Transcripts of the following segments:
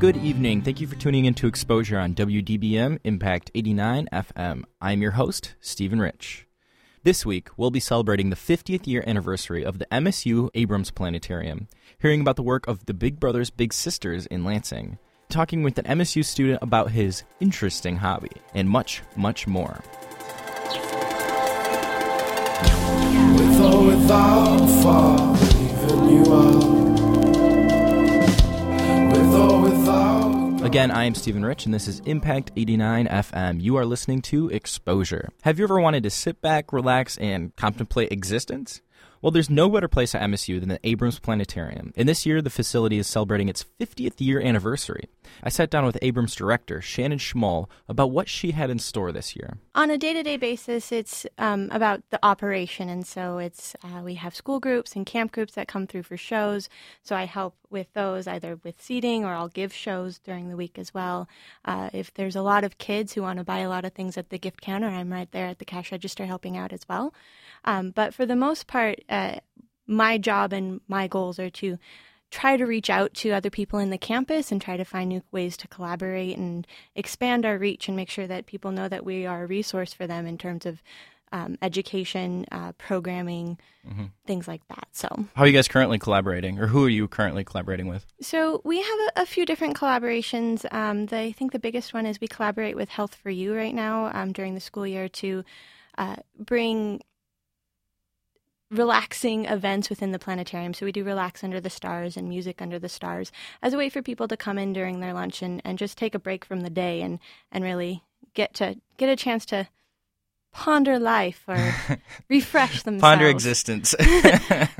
Good evening. Thank you for tuning in to Exposure on WDBM Impact 89 FM. I'm your host, Stephen Rich. This week, we'll be celebrating the 50th year anniversary of the MSU Abrams Planetarium, hearing about the work of the Big Brothers Big Sisters in Lansing, talking with an MSU student about his interesting hobby, and much, much more. With or without even you are. Again, I am Stephen Rich, and this is Impact 89 FM. You are listening to Exposure. Have you ever wanted to sit back, relax, and contemplate existence? Well, there's no better place at MSU than the Abrams Planetarium, and this year the facility is celebrating its 50th year anniversary. I sat down with Abrams director Shannon Schmoll about what she had in store this year. On a day to day basis, it's um, about the operation. And so it's uh, we have school groups and camp groups that come through for shows. So I help with those either with seating or I'll give shows during the week as well. Uh, if there's a lot of kids who want to buy a lot of things at the gift counter, I'm right there at the cash register helping out as well. Um, but for the most part, uh, my job and my goals are to try to reach out to other people in the campus and try to find new ways to collaborate and expand our reach and make sure that people know that we are a resource for them in terms of um, education, uh, programming, things like that. So, How are you guys currently collaborating, or who are you currently collaborating with? so we have a, a few different collaborations. Um, the, I think the biggest one is we collaborate with Health for You right now um, during the school year to uh, bring relaxing events within the planetarium. So we do relax under the stars and music under the stars as a way for people to come in during their lunch and, and just take a break from the day and, and really get to get a chance to ponder life or refresh themselves. Ponder existence.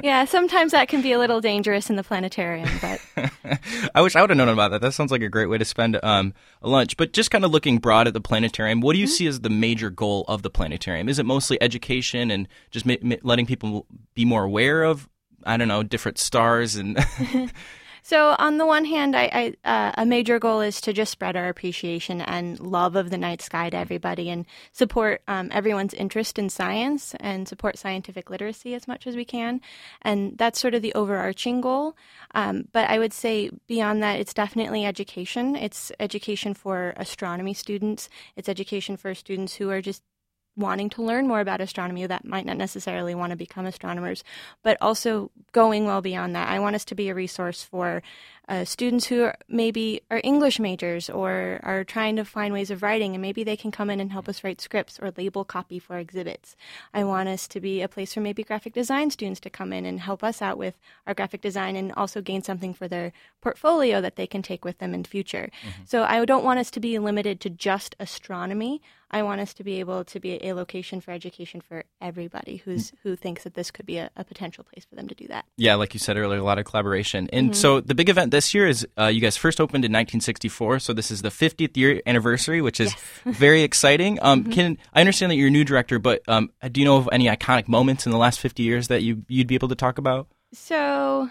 Yeah, sometimes that can be a little dangerous in the planetarium, but I wish I would have known about that. That sounds like a great way to spend um, a lunch. But just kind of looking broad at the planetarium, what do you see as the major goal of the planetarium? Is it mostly education and just ma- ma- letting people be more aware of, I don't know, different stars and So, on the one hand, I, I uh, a major goal is to just spread our appreciation and love of the night sky to everybody, and support um, everyone's interest in science and support scientific literacy as much as we can. And that's sort of the overarching goal. Um, but I would say beyond that, it's definitely education. It's education for astronomy students. It's education for students who are just wanting to learn more about astronomy that might not necessarily want to become astronomers, but also going well beyond that. I want us to be a resource for uh, students who are, maybe are English majors or are trying to find ways of writing, and maybe they can come in and help us write scripts or label copy for exhibits. I want us to be a place for maybe graphic design students to come in and help us out with our graphic design and also gain something for their portfolio that they can take with them in future. So I don't want us to be limited to just astronomy. I want us to be able to be a location for education for everybody who's who thinks that this could be a, a potential place for them to do that. yeah, like you said earlier, a lot of collaboration. And Mm-hmm. so the big event this year is uh, you guys first opened in 1964, so this is the 50th year anniversary, which is very exciting. Um, Mm-hmm. Can I understand that you're a new director, but um, do you know of any iconic moments in the last 50 years that you you'd be able to talk about? So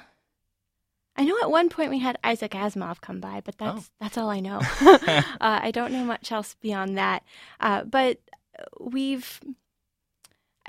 I know at one point we had Isaac Asimov come by, but that's Oh. that's all I know. uh, I don't know much else beyond that. Uh, but we've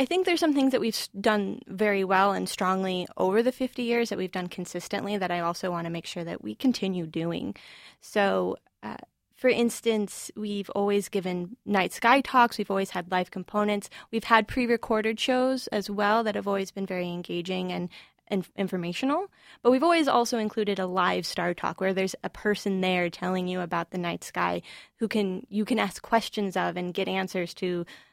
I think there's some things that we've done very well and strongly over the 50 years that we've done consistently that I also want to make sure that we continue doing. So, uh, for instance, we've always given night sky talks. We've always had live components. We've had pre-recorded shows as well that have always been very engaging and, and informational. But we've always also included a live star talk where there's a person there telling you about the night sky who can you can ask questions of and get answers to "Oh,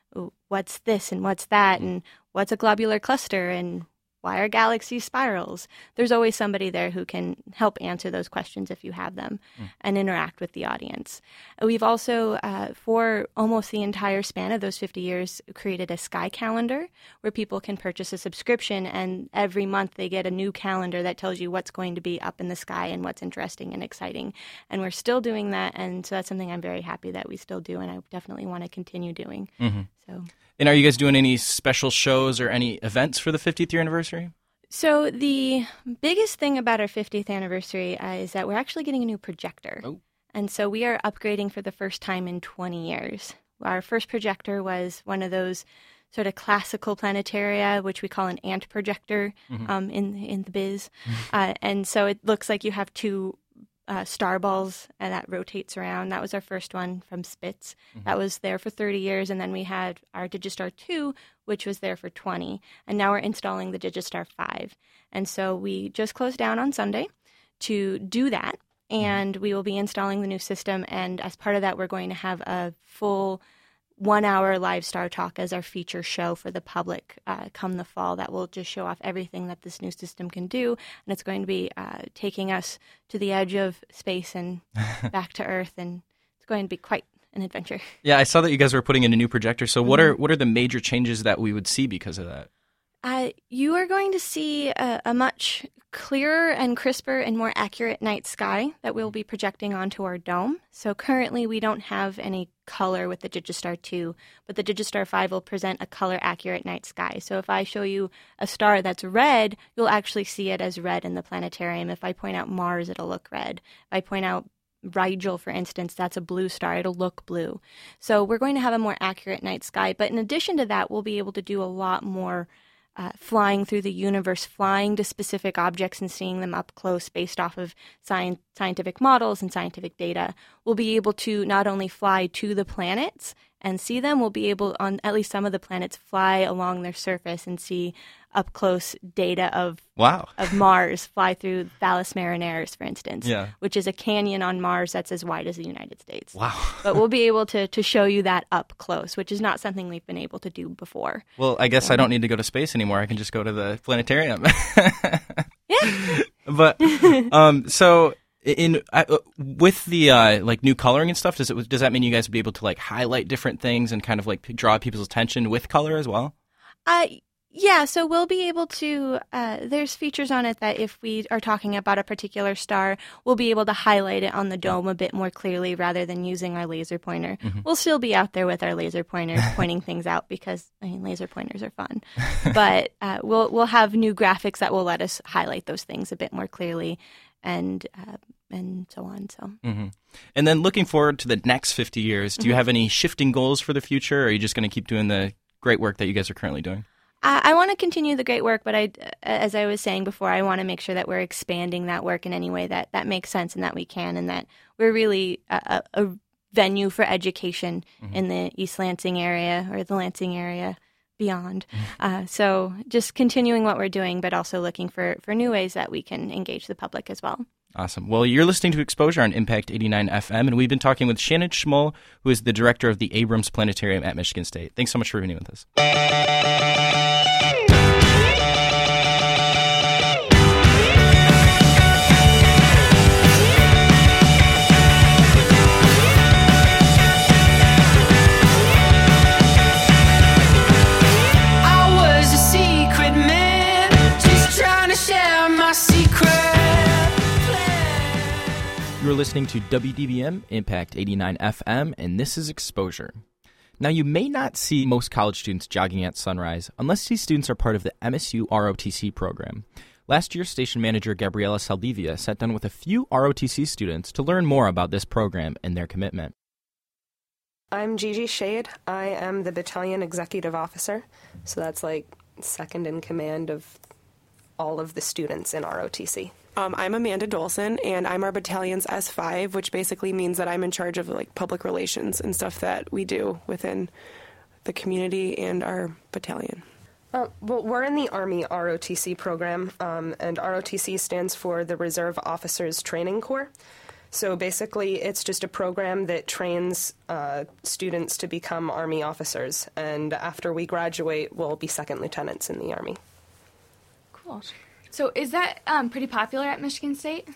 what's this and what's that? Mm. And what's a globular cluster? And why are galaxies spirals? There's always somebody there who can help answer those questions if you have them mm. and interact with the audience. We've also, uh, for almost the entire span of those 50 years, created a sky calendar where people can purchase a subscription and every month they get a new calendar that tells you what's going to be up in the sky and what's interesting and exciting. And we're still doing that. And so that's something I'm very happy that we still do and I definitely want to continue doing. Mm-hmm. So. And are you guys doing any special shows or any events for the 50th year anniversary? So the biggest thing about our 50th anniversary uh, is that we're actually getting a new projector. Oh. And so we are upgrading for the first time in 20 years. Our first projector was one of those sort of classical planetaria, which we call an ant projector mm-hmm. um, in in the biz. uh, and so it looks like you have two uh, star balls and that rotates around. That was our first one from Spitz. Mm-hmm. That was there for 30 years. And then we had our Digistar 2, which was there for 20. And now we're installing the Digistar 5. And so we just closed down on Sunday to do that. Mm-hmm. And we will be installing the new system. And as part of that, we're going to have a full one hour live star talk as our feature show for the public uh, come the fall that will just show off everything that this new system can do. And it's going to be uh, taking us to the edge of space and back to earth. And it's going to be quite an adventure. Yeah i saw that you guys were putting in a new projector. So what mm-hmm. are what are the major changes that we would see because of that? Uh, you are going to see a, a, much clearer and crisper and more accurate night sky that we'll be projecting onto our dome. So currently, we don't have any color with the Digistar 2, but the Digistar 5 will present a color accurate night sky. So if I show you a star that's red, you'll actually see it as red in the planetarium. If I point out Mars, it'll look red. If I point out Rigel, for instance, that's a blue star. It'll look blue. So we're going to have a more accurate night sky. But in addition to that, we'll be able to do a lot more uh, flying through the universe, flying to specific objects and seeing them up close based off of science, scientific models and scientific data, we'll be able to not only fly to the planets and see them, we'll be able, on at least some of the planets, fly along their surface and see up close data of wow of Mars fly through Valles Marineris, for instance, yeah. which is a canyon on Mars that's as wide as the United States. Wow! but we'll be able to to show you that up close, which is not something we've been able to do before. Well, I guess um, I don't need to go to space anymore. I can just go to the planetarium. yeah. But um, so in uh, with the uh, like new coloring and stuff, does it does that mean you guys will be able to like highlight different things and kind of like draw people's attention with color as well? Uh, yeah, so we'll be able to. Uh, there's features on it that if we are talking about a particular star, we'll be able to highlight it on the dome a bit more clearly rather than using our laser pointer. Mm-hmm. We'll still be out there with our laser pointer pointing things out because I mean laser pointers are fun, but uh, we'll we'll have new graphics that will let us highlight those things a bit more clearly, and uh, and so on. So. Mm-hmm. And then looking forward to the next 50 years, do you mm-hmm. have any shifting goals for the future, or are you just going to keep doing the great work that you guys are currently doing? I, I want to continue the great work, but I, as I was saying before, I want to make sure that we're expanding that work in any way that, that makes sense and that we can, and that we're really a, a venue for education mm-hmm. in the East Lansing area or the Lansing area beyond. Mm-hmm. Uh, so just continuing what we're doing, but also looking for, for new ways that we can engage the public as well. Awesome. Well, you're listening to Exposure on Impact 89 FM, and we've been talking with Shannon Schmoll, who is the director of the Abrams Planetarium at Michigan State. Thanks so much for being with us. You're listening to WDBM Impact 89 FM, and this is Exposure. Now, you may not see most college students jogging at sunrise unless these students are part of the MSU ROTC program. Last year, station manager Gabriela Saldivia sat down with a few ROTC students to learn more about this program and their commitment. I'm Gigi Shade. I am the battalion executive officer, so that's like second in command of all of the students in ROTC. Um, I'm Amanda Dolson, and I'm our battalion's S5, which basically means that I'm in charge of like public relations and stuff that we do within the community and our battalion. Uh, well, we're in the Army ROTC program, um, and ROTC stands for the Reserve Officers Training Corps. So basically, it's just a program that trains uh, students to become Army officers, and after we graduate, we'll be second lieutenants in the Army. Cool. So is that um, pretty popular at Michigan State?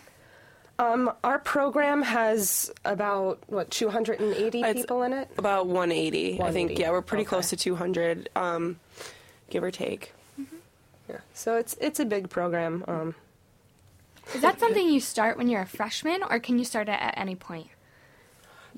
Um, our program has about what 280 It's people in it. About 180, I think. Yeah, we're pretty okay. close to 200, um, give or take. Yeah, so it's it's a big program. Um, Is that something you start when you're a freshman, or can you start it at any point?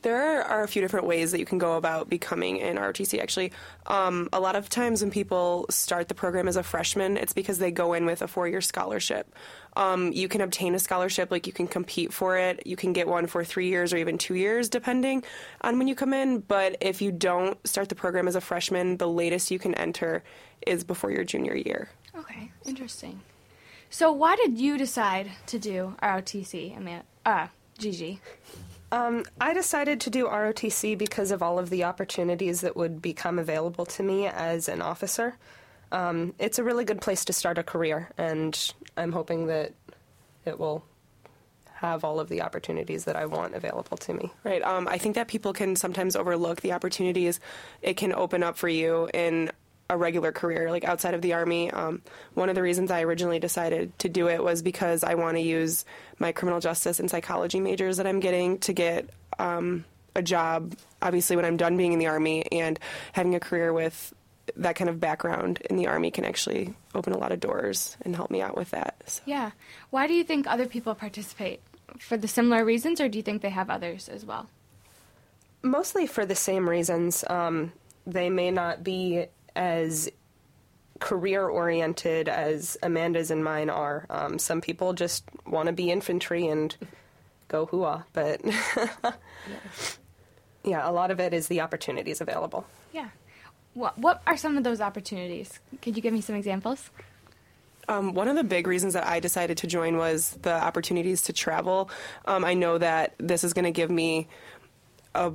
There are a few different ways that you can go about becoming an ROTC. Actually, um, a lot of times when people start the program as a freshman, it's because they go in with a four-year scholarship. Um, you can obtain a scholarship, like you can compete for it. You can get one for three years or even two years, depending on when you come in. But if you don't start the program as a freshman, the latest you can enter is before your junior year. Okay, interesting. So why did you decide to do ROTC, Amanda? Uh, Gigi. Um, I decided to do ROTC because of all of the opportunities that would become available to me as an officer. Um, it's a really good place to start a career, and I'm hoping that it will have all of the opportunities that I want available to me. Right. Um, I think that people can sometimes overlook the opportunities it can open up for you in a regular career, like outside of the Army. Um, one of the reasons I originally decided to do it was because I want to use my criminal justice and psychology majors that I'm getting to get um, a job, obviously, when I'm done being in the Army, and having a career with that kind of background in the Army can actually open a lot of doors and help me out with that. So. Yeah. Why do you think other people participate? For the similar reasons, or do you think they have others as well? Mostly for the same reasons. Um, they may not be as career oriented as Amanda's and mine are. Um, some people just want to be infantry and go hooah, but yeah, a lot of it is the opportunities available. Yeah. What What are some of those opportunities? Could you give me some examples? Um, one of the big reasons that I decided to join was the opportunities to travel. Um, I know that this is going to give me a,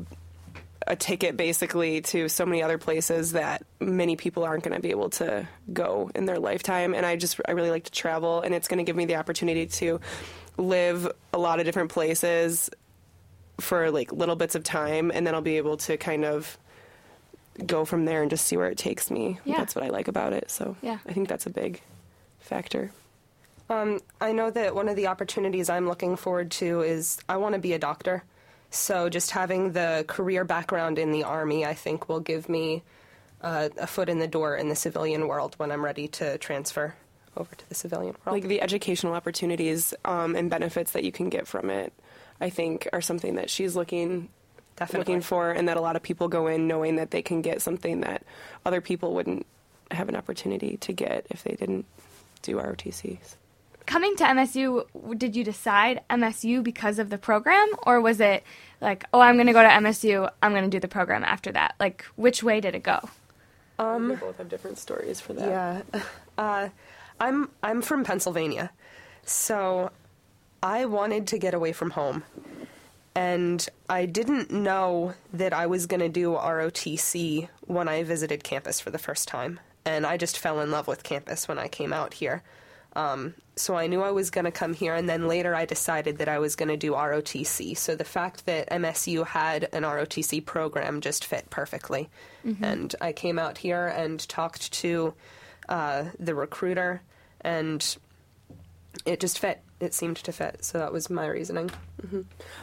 a ticket basically to so many other places that many people aren't going to be able to go in their lifetime. And I just, I really like to travel, and it's going to give me the opportunity to live a lot of different places for like little bits of time, and then I'll be able to kind of go from there and just see where it takes me. Yeah. That's what I like about it. So Yeah. I think that's a big factor. Um, I know that one of the opportunities I'm looking forward to is I want to be a doctor. So just having the career background in the Army, I think, will give me uh, a foot in the door in the civilian world when I'm ready to transfer over to the civilian world. like the educational opportunities um, and benefits that you can get from it i think are something that she's looking Definitely. looking for and that a lot of people go in knowing that they can get something that other people wouldn't have an opportunity to get if they didn't do rotcs Coming to MSU, did you decide MSU because of the program, or was it like, oh, I'm going to go to MSU, I'm going to do the program after that? Like, which way did it go? um, we both have different stories for that Yeah, uh, I'm I'm from Pennsylvania, so I wanted to get away from home, and I didn't know that I was going to do ROTC when I visited campus for the first time, and I just fell in love with campus when I came out here. Um, so I knew I was going to come here, and then later I decided that I was going to do ROTC. So the fact that MSU had an ROTC program just fit perfectly. And I came out here and talked to uh, the recruiter, and it just fit. It seemed to fit. So that was my reasoning.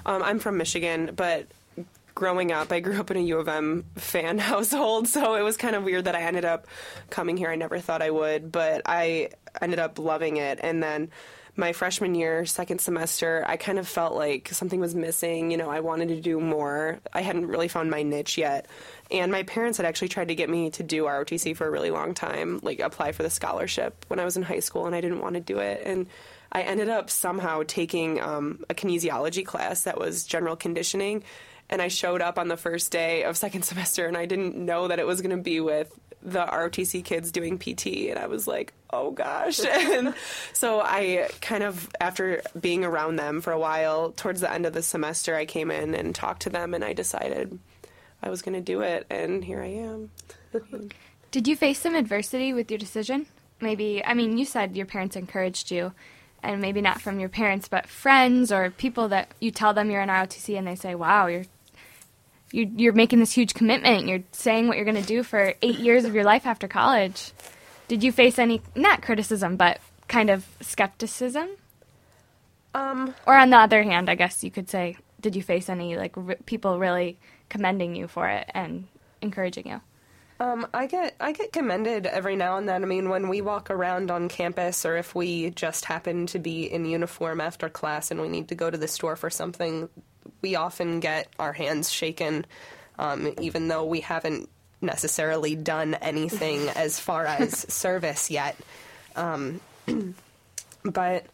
Um, I'm from Michigan, but growing up, I grew up in a U of M fan household, so it was kind of weird that I ended up coming here. I never thought I would, but I ended up loving it. And then my freshman year, second semester, I kind of felt like something was missing. You know, I wanted to do more. I hadn't really found my niche yet. And my parents had actually tried to get me to do ROTC for a really long time, like apply for the scholarship when I was in high school, and I didn't want to do it. And I ended up somehow taking um, a kinesiology class that was general conditioning. And I showed up on the first day of second semester, and I didn't know that it was going to be with the ROTC kids doing PT. And I was like, oh gosh. and so I kind of, after being around them for a while, towards the end of the semester, I came in and talked to them, and I decided I was going to do it. And here I am. Did you face some adversity with your decision? Maybe, I mean, you said your parents encouraged you, and maybe not from your parents, but friends or people that you tell them you're in ROTC and they say, wow, you're. You, you're making this huge commitment. You're saying what you're going to do for eight years of your life after college. Did you face any, not criticism, but kind of skepticism? Um, Or on the other hand, I guess you could say, did you face any like r- people really commending you for it and encouraging you? Um, I get I get commended every now and then. I mean, when we walk around on campus, or if we just happen to be in uniform after class and we need to go to the store for something, we often get our hands shaken, um, even though we haven't necessarily done anything as far as service yet. Um, but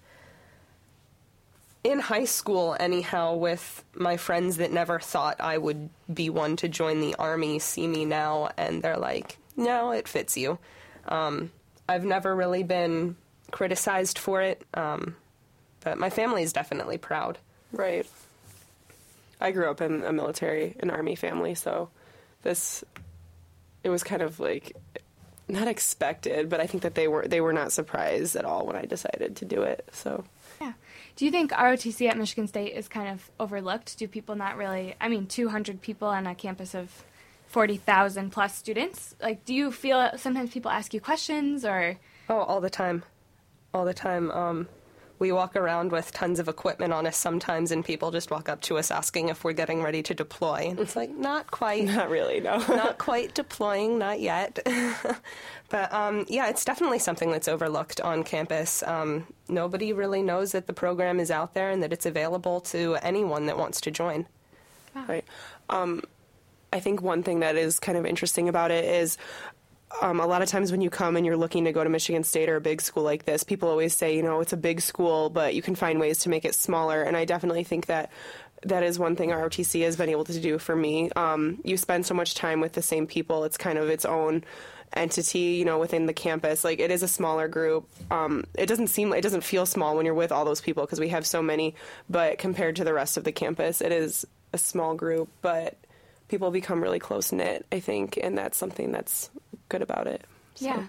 in high school, anyhow, with my friends that never thought I would be one to join the army, see me now, and they're like, "No, it fits you." Um, I've never really been criticized for it, um, but my family is definitely proud. Right. I grew up in a military, an army family, so this it was kind of like not expected, but I think that they were they were not surprised at all when I decided to do it. So Yeah. Do you think ROTC at Michigan State is kind of overlooked? Do people not really? I mean, 200 people on a campus of 40,000 plus students. Like, do you feel sometimes people ask you questions or? Oh, all the time. All the time. Um, we walk around with tons of equipment on us sometimes, and people just walk up to us asking if we're getting ready to deploy. And it's like, not quite. not really, no. not quite deploying, not yet. but um, yeah, it's definitely something that's overlooked on campus. Um, nobody really knows that the program is out there and that it's available to anyone that wants to join. Right. Um, I think one thing that is kind of interesting about it is um, a lot of times when you come and you're looking to go to Michigan State or a big school like this, people always say, you know, it's a big school, but you can find ways to make it smaller. And I definitely think that that is one thing ROTC has been able to do for me. Um, you spend so much time with the same people; it's kind of its own entity, you know, within the campus. Like it is a smaller group. Um, it doesn't seem, it doesn't feel small when you're with all those people because we have so many. But compared to the rest of the campus, it is a small group, but people become really close knit. I think, and that's something that's good about it. So. Yeah.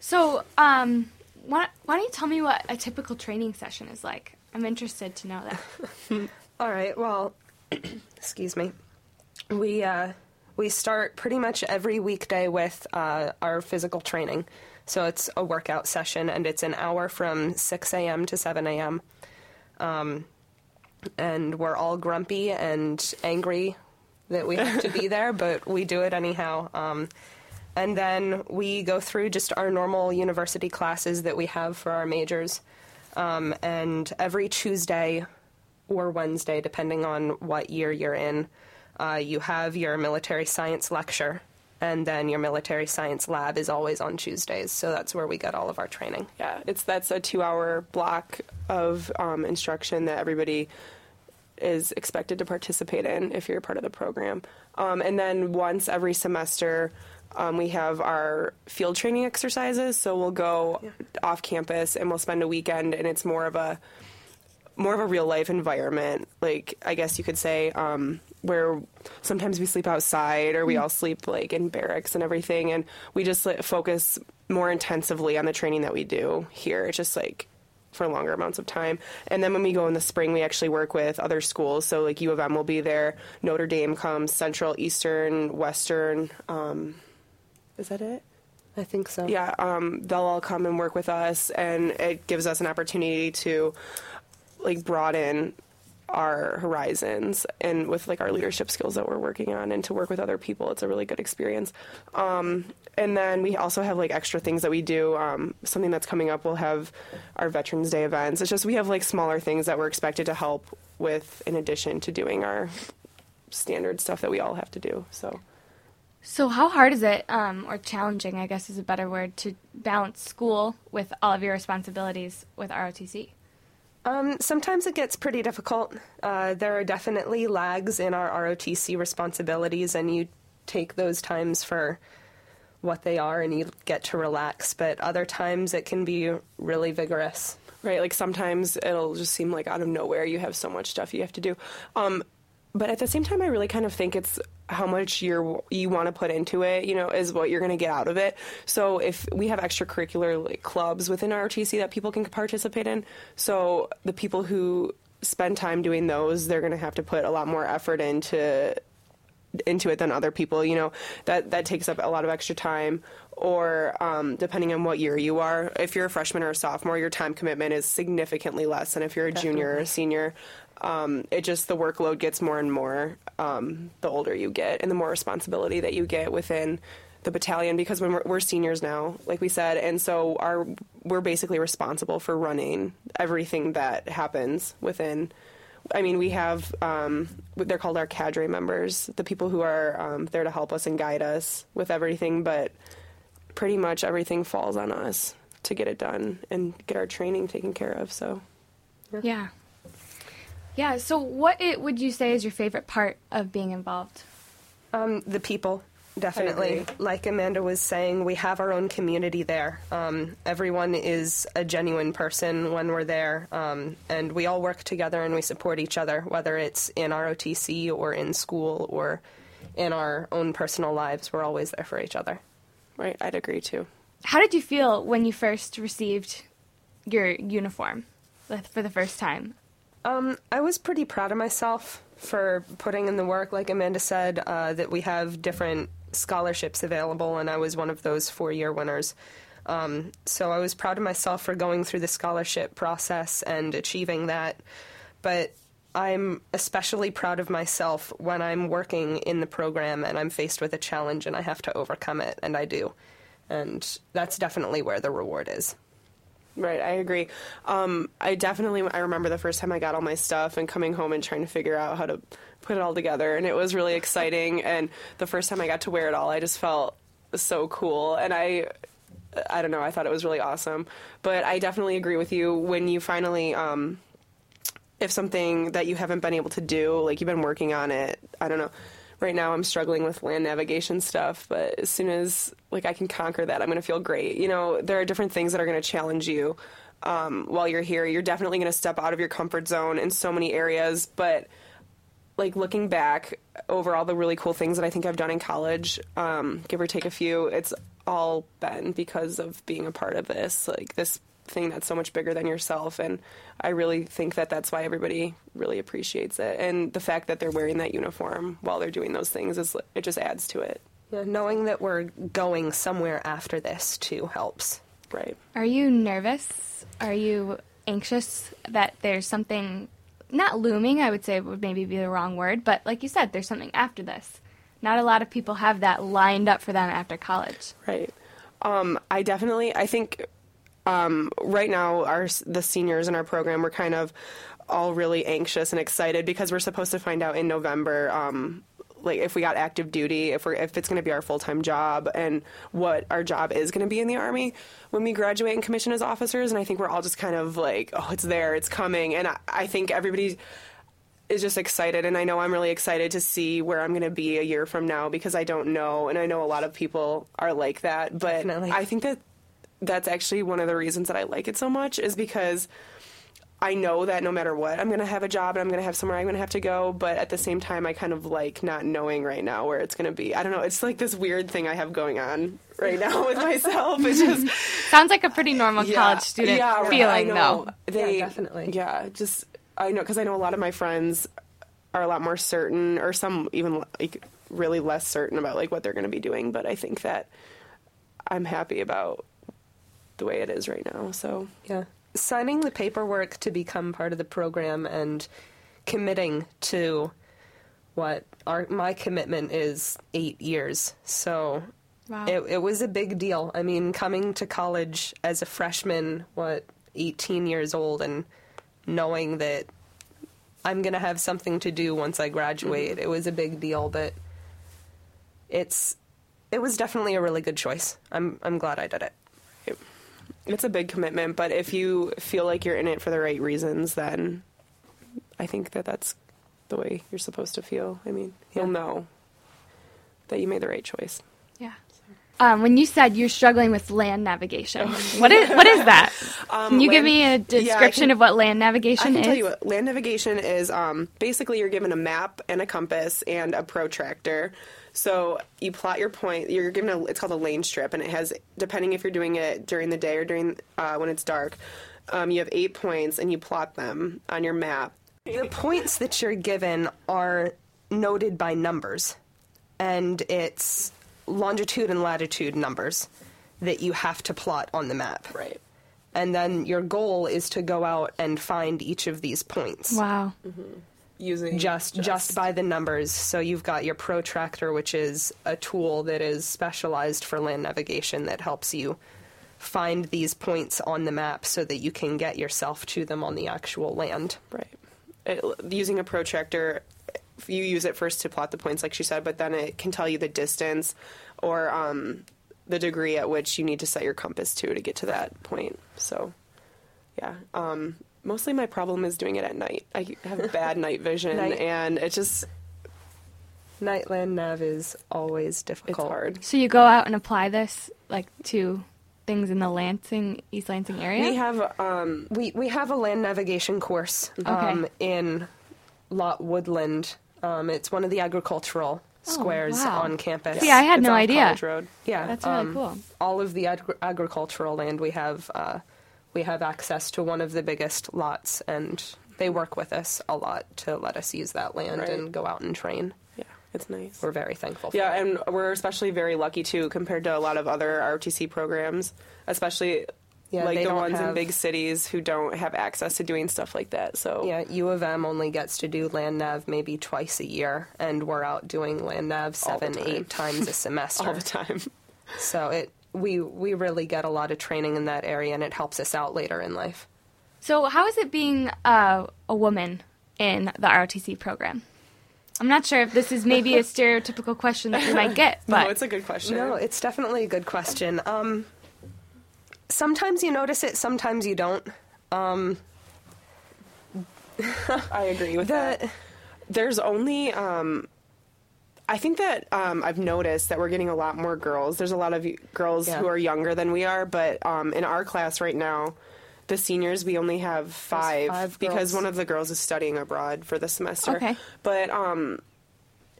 So, um, why, why don't you tell me what a typical training session is like? I'm interested to know that. All right. Well, excuse me. We uh, we start pretty much every weekday with uh, our physical training. So it's a workout session, and it's an hour from 6 a.m. to 7 a.m. Um, and we're all grumpy and angry that we have to be there, but we do it anyhow. Um, and then we go through just our normal university classes that we have for our majors. Um, and every Tuesday or Wednesday, depending on what year you're in, uh, you have your military science lecture. And then your military science lab is always on Tuesdays. So that's where we get all of our training. Yeah, it's that's a two-hour block of um, instruction that everybody is expected to participate in if you're part of the program. Um, and then once every semester, um, we have our field training exercises. So we'll go off campus and we'll spend a weekend, and it's more of a more of a real life environment. Like I guess you could say, um, where sometimes we sleep outside or we all sleep like in barracks and everything, and we just like, focus more intensively on the training that we do here. It's just like for longer amounts of time. And then when we go in the spring, we actually work with other schools. So like U of M will be there, Notre Dame comes, Central, Eastern, Western. Um, is that it? I think so. Yeah, um, they'll all come and work with us, and it gives us an opportunity to like broaden our horizons and with like our leadership skills that we're working on and to work with other people. It's a really good experience. Um, and then we also have like extra things that we do. Um, something that's coming up we'll have our veterans day events. It's just we have like smaller things that we're expected to help with in addition to doing our standard stuff that we all have to do so So, how hard is it, um, or challenging, I guess is a better word, to balance school with all of your responsibilities with ROTC? Um, sometimes it gets pretty difficult. Uh, there are definitely lags in our ROTC responsibilities, and you take those times for what they are and you get to relax. But other times it can be really vigorous. Right, like sometimes it'll just seem like out of nowhere you have so much stuff you have to do. Um, but at the same time, I really kind of think it's how much you're you want to put into it. You know, is what you're going to get out of it. So if we have extracurricular like, clubs within ROTC that people can participate in, so the people who spend time doing those, they're going to have to put a lot more effort into into it than other people. You know that that takes up a lot of extra time. Or um, depending on what year you are, if you're a freshman or a sophomore, your time commitment is significantly less than if you're a junior or a senior. Um, it just the workload gets more and more um, the older you get, and the more responsibility that you get within the battalion because when we're, we're, seniors now, like we said, and so our we're basically responsible for running everything that happens within. I mean, we have um, they're called our cadre members, the people who are um, there to help us and guide us with everything, but pretty much everything falls on us to get it done and get our training taken care of. So, yeah. Yeah. Yeah. So, what it, would you say is your favorite part of being involved? Um, the people, definitely. Like Amanda was saying, we have our own community there. Um, everyone is a genuine person when we're there, um, and we all work together and we support each other, whether it's in ROTC or in school or in our own personal lives. We're always there for each other. Right. I'd agree too. How did you feel when you first received your uniform for the first time? Um, I was pretty proud of myself for putting in the work. Like Amanda said, uh, that we have different scholarships available, and I was one of those four year winners. Um, so I was proud of myself for going through the scholarship process and achieving that. But I'm especially proud of myself when I'm working in the program and I'm faced with a challenge and I have to overcome it, and I do. And that's definitely where the reward is. Right, I agree. Um, I definitely I remember the first time I got all my stuff and coming home and trying to figure out how to put it all together, and it was really exciting. And the first time I got to wear it all, I just felt so cool, and I. I don't know. I thought it was really awesome, but I definitely agree with you when you finally, um, if something that you haven't been able to do, like you've been working on it. I don't know right now I'm struggling with land navigation stuff, but as soon as like I can conquer that, I'm going to feel great. You know, there are different things that are going to challenge you um, while you're here. You're definitely going to step out of your comfort zone in so many areas, but like looking back over all the really cool things that I think I've done in college, um, give or take a few, it's all been because of being a part of this. Like this thing that's so much bigger than yourself and I really think that that's why everybody really appreciates it and the fact that they're wearing that uniform while they're doing those things is it just adds to it. Yeah, knowing that we're going somewhere after this too helps. Right. Are you nervous? Are you anxious that there's something not looming, I would say would maybe be the wrong word, but like you said, there's something after this. Not a lot of people have that lined up for them after college. Right. Um, I definitely, I think um, right now, our the seniors in our program, we're kind of all really anxious and excited because we're supposed to find out in November. Um, like if we got active duty, if we're if it's going to be our full time job, and what our job is going to be in the army when we graduate and commission as officers. And I think we're all just kind of like, oh, it's there, it's coming, and I, I think everybody is just excited and I know I'm really excited to see where I'm going to be a year from now because I don't know and I know a lot of people are like that but Definitely. I think that that's actually one of the reasons that I like it so much is because I know that no matter what, I'm going to have a job and I'm going to have somewhere I'm going to have to go. But at the same time, I kind of like not knowing right now where it's going to be. I don't know. It's like this weird thing I have going on right now with myself. It just sounds like a pretty normal yeah, college student yeah, feeling, though. They, yeah, definitely. Yeah, just I know because I know a lot of my friends are a lot more certain, or some even like really less certain about like what they're going to be doing. But I think that I'm happy about the way it is right now. So yeah, signing the paperwork to become part of the program and committing to what our my commitment is eight years. So wow. it it was a big deal. I mean, coming to college as a freshman, what eighteen years old, and knowing that I'm gonna have something to do once I graduate, mm-hmm. it was a big deal. But it's it was definitely a really good choice. I'm I'm glad I did it it's a big commitment, but if you feel like you're in it for the right reasons, then I think that that's the way you're supposed to feel. I mean, you'll know that you made the right choice. Yeah. Um, when you said you're struggling with land navigation, what is what is that? Um, can you land, give me a description yeah, can, of what land navigation is? I can is? tell you what land navigation is. Um, basically, you're given a map and a compass and a protractor so you plot your point. You're given a. It's called a lane strip, and it has depending if you're doing it during the day or during uh, when it's dark. Um, you have eight points, and you plot them on your map. The points that you're given are noted by numbers. and it's longitude and latitude numbers that you have to plot on the map. Right. And then your goal is to go out and find each of these points. Wow. Using Just, just by the numbers. So you've got your protractor, which is a tool that is specialized for land navigation that helps you find these points on the map so that you can get yourself to them on the actual land. Right. It, using a protractor, you use it first to plot the points, like she said, but then it can tell you the distance or um, the degree at which you need to set your compass to to get to that point. So, yeah. Um, mostly my problem is doing it at night. I have bad night vision, Night. and it just Nightland nav is always it's difficult. hard. So you go out and apply this like to things in the Lansing, East Lansing area. We have um, We we have a land navigation course um, Okay. in Lot Woodland. Um, it's one of the agricultural squares Oh, wow. on campus. Yeah, I had it's no idea. College Road. Yeah, That's really um, cool. All of the agri- agricultural land we have, uh, we have access to one of the biggest lots, and they work with us a lot to let us use that land Right. and go out and train. Yeah, it's nice. We're very thankful. For Yeah, it. and we're especially very lucky too compared to a lot of other ROTC programs, especially Yeah, like the ones in big cities who don't have access to doing stuff like that. So Yeah, U of M only gets to do land nav maybe twice a year, and we're out doing land nav seven, eight times a semester. all the time. So it we we really get a lot of training in that area, and it helps us out later in life. So how is it being uh, a woman in the ROTC program? I'm not sure if this is maybe a stereotypical question that you might get, but no, it's a good question. No, it's definitely a good question. Um, sometimes you notice it, sometimes you don't. I agree with The that. There's only um, I think that um, I've noticed that we're getting a lot more girls. There's a lot of girls Yeah. who are younger than we are, but um, in our class right now, the seniors we only have five, five because one of the girls is studying abroad for the semester. Okay. But um,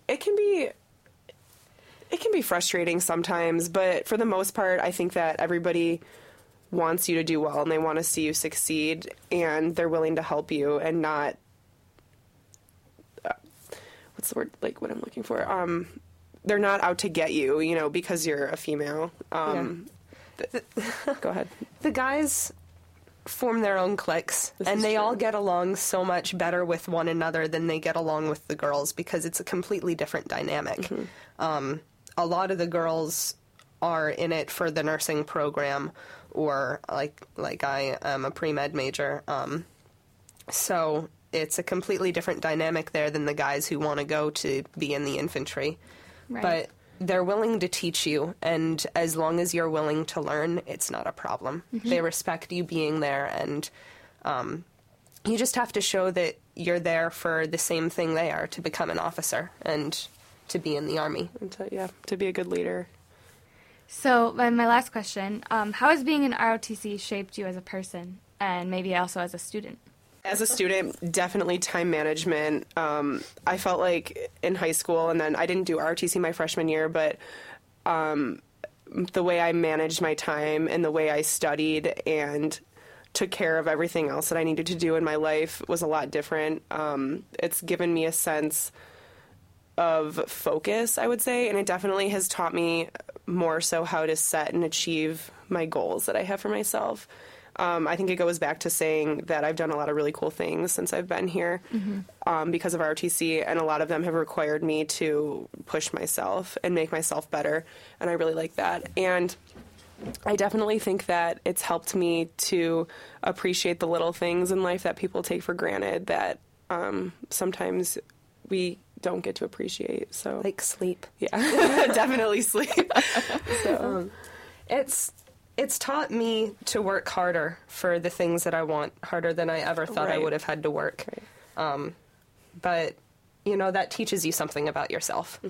it can be it can be frustrating sometimes, but for the most part, I think that everybody wants you to do well and they want to see you succeed and they're willing to help you and not what's the word like what I'm looking for um they're not out to get you you know because you're a female um th- go ahead the guys form their own cliques, This and they all get along so much better with one another than they get along with the girls because it's a completely different dynamic. Mm-hmm. Um, a lot of the girls are in it for the nursing program, or like like I am a pre med major. Um, so it's a completely different dynamic there than the guys who want to go to be in the infantry. Right. But they're willing to teach you, and as long as you're willing to learn, it's not a problem. They respect you being there, and um, you just have to show that you're there for the same thing they are to become an officer and to be in the army. and to, yeah to be a good leader So, my, my last question: um, How has being in ROTC shaped you as a person, and maybe also as a student? As a student, definitely time management. Um, I felt like in high school, and then I didn't do ROTC my freshman year, but um, the way I managed my time and the way I studied and took care of everything else that I needed to do in my life was a lot different. Um, it's given me a sense of focus, I would say, and it definitely has taught me more so how to set and achieve my goals that I have for myself. Um, I think it goes back to saying that I've done a lot of really cool things since I've been here um, because of ROTC, and a lot of them have required me to push myself and make myself better, and I really like that. And I definitely think that it's helped me to appreciate the little things in life that people take for granted that um, sometimes we don't get to appreciate. So, Like sleep. yeah, definitely sleep. so, It's it's taught me to work harder for the things that I want, harder than I ever thought I would have had to work. Um, but you know that teaches you something about yourself,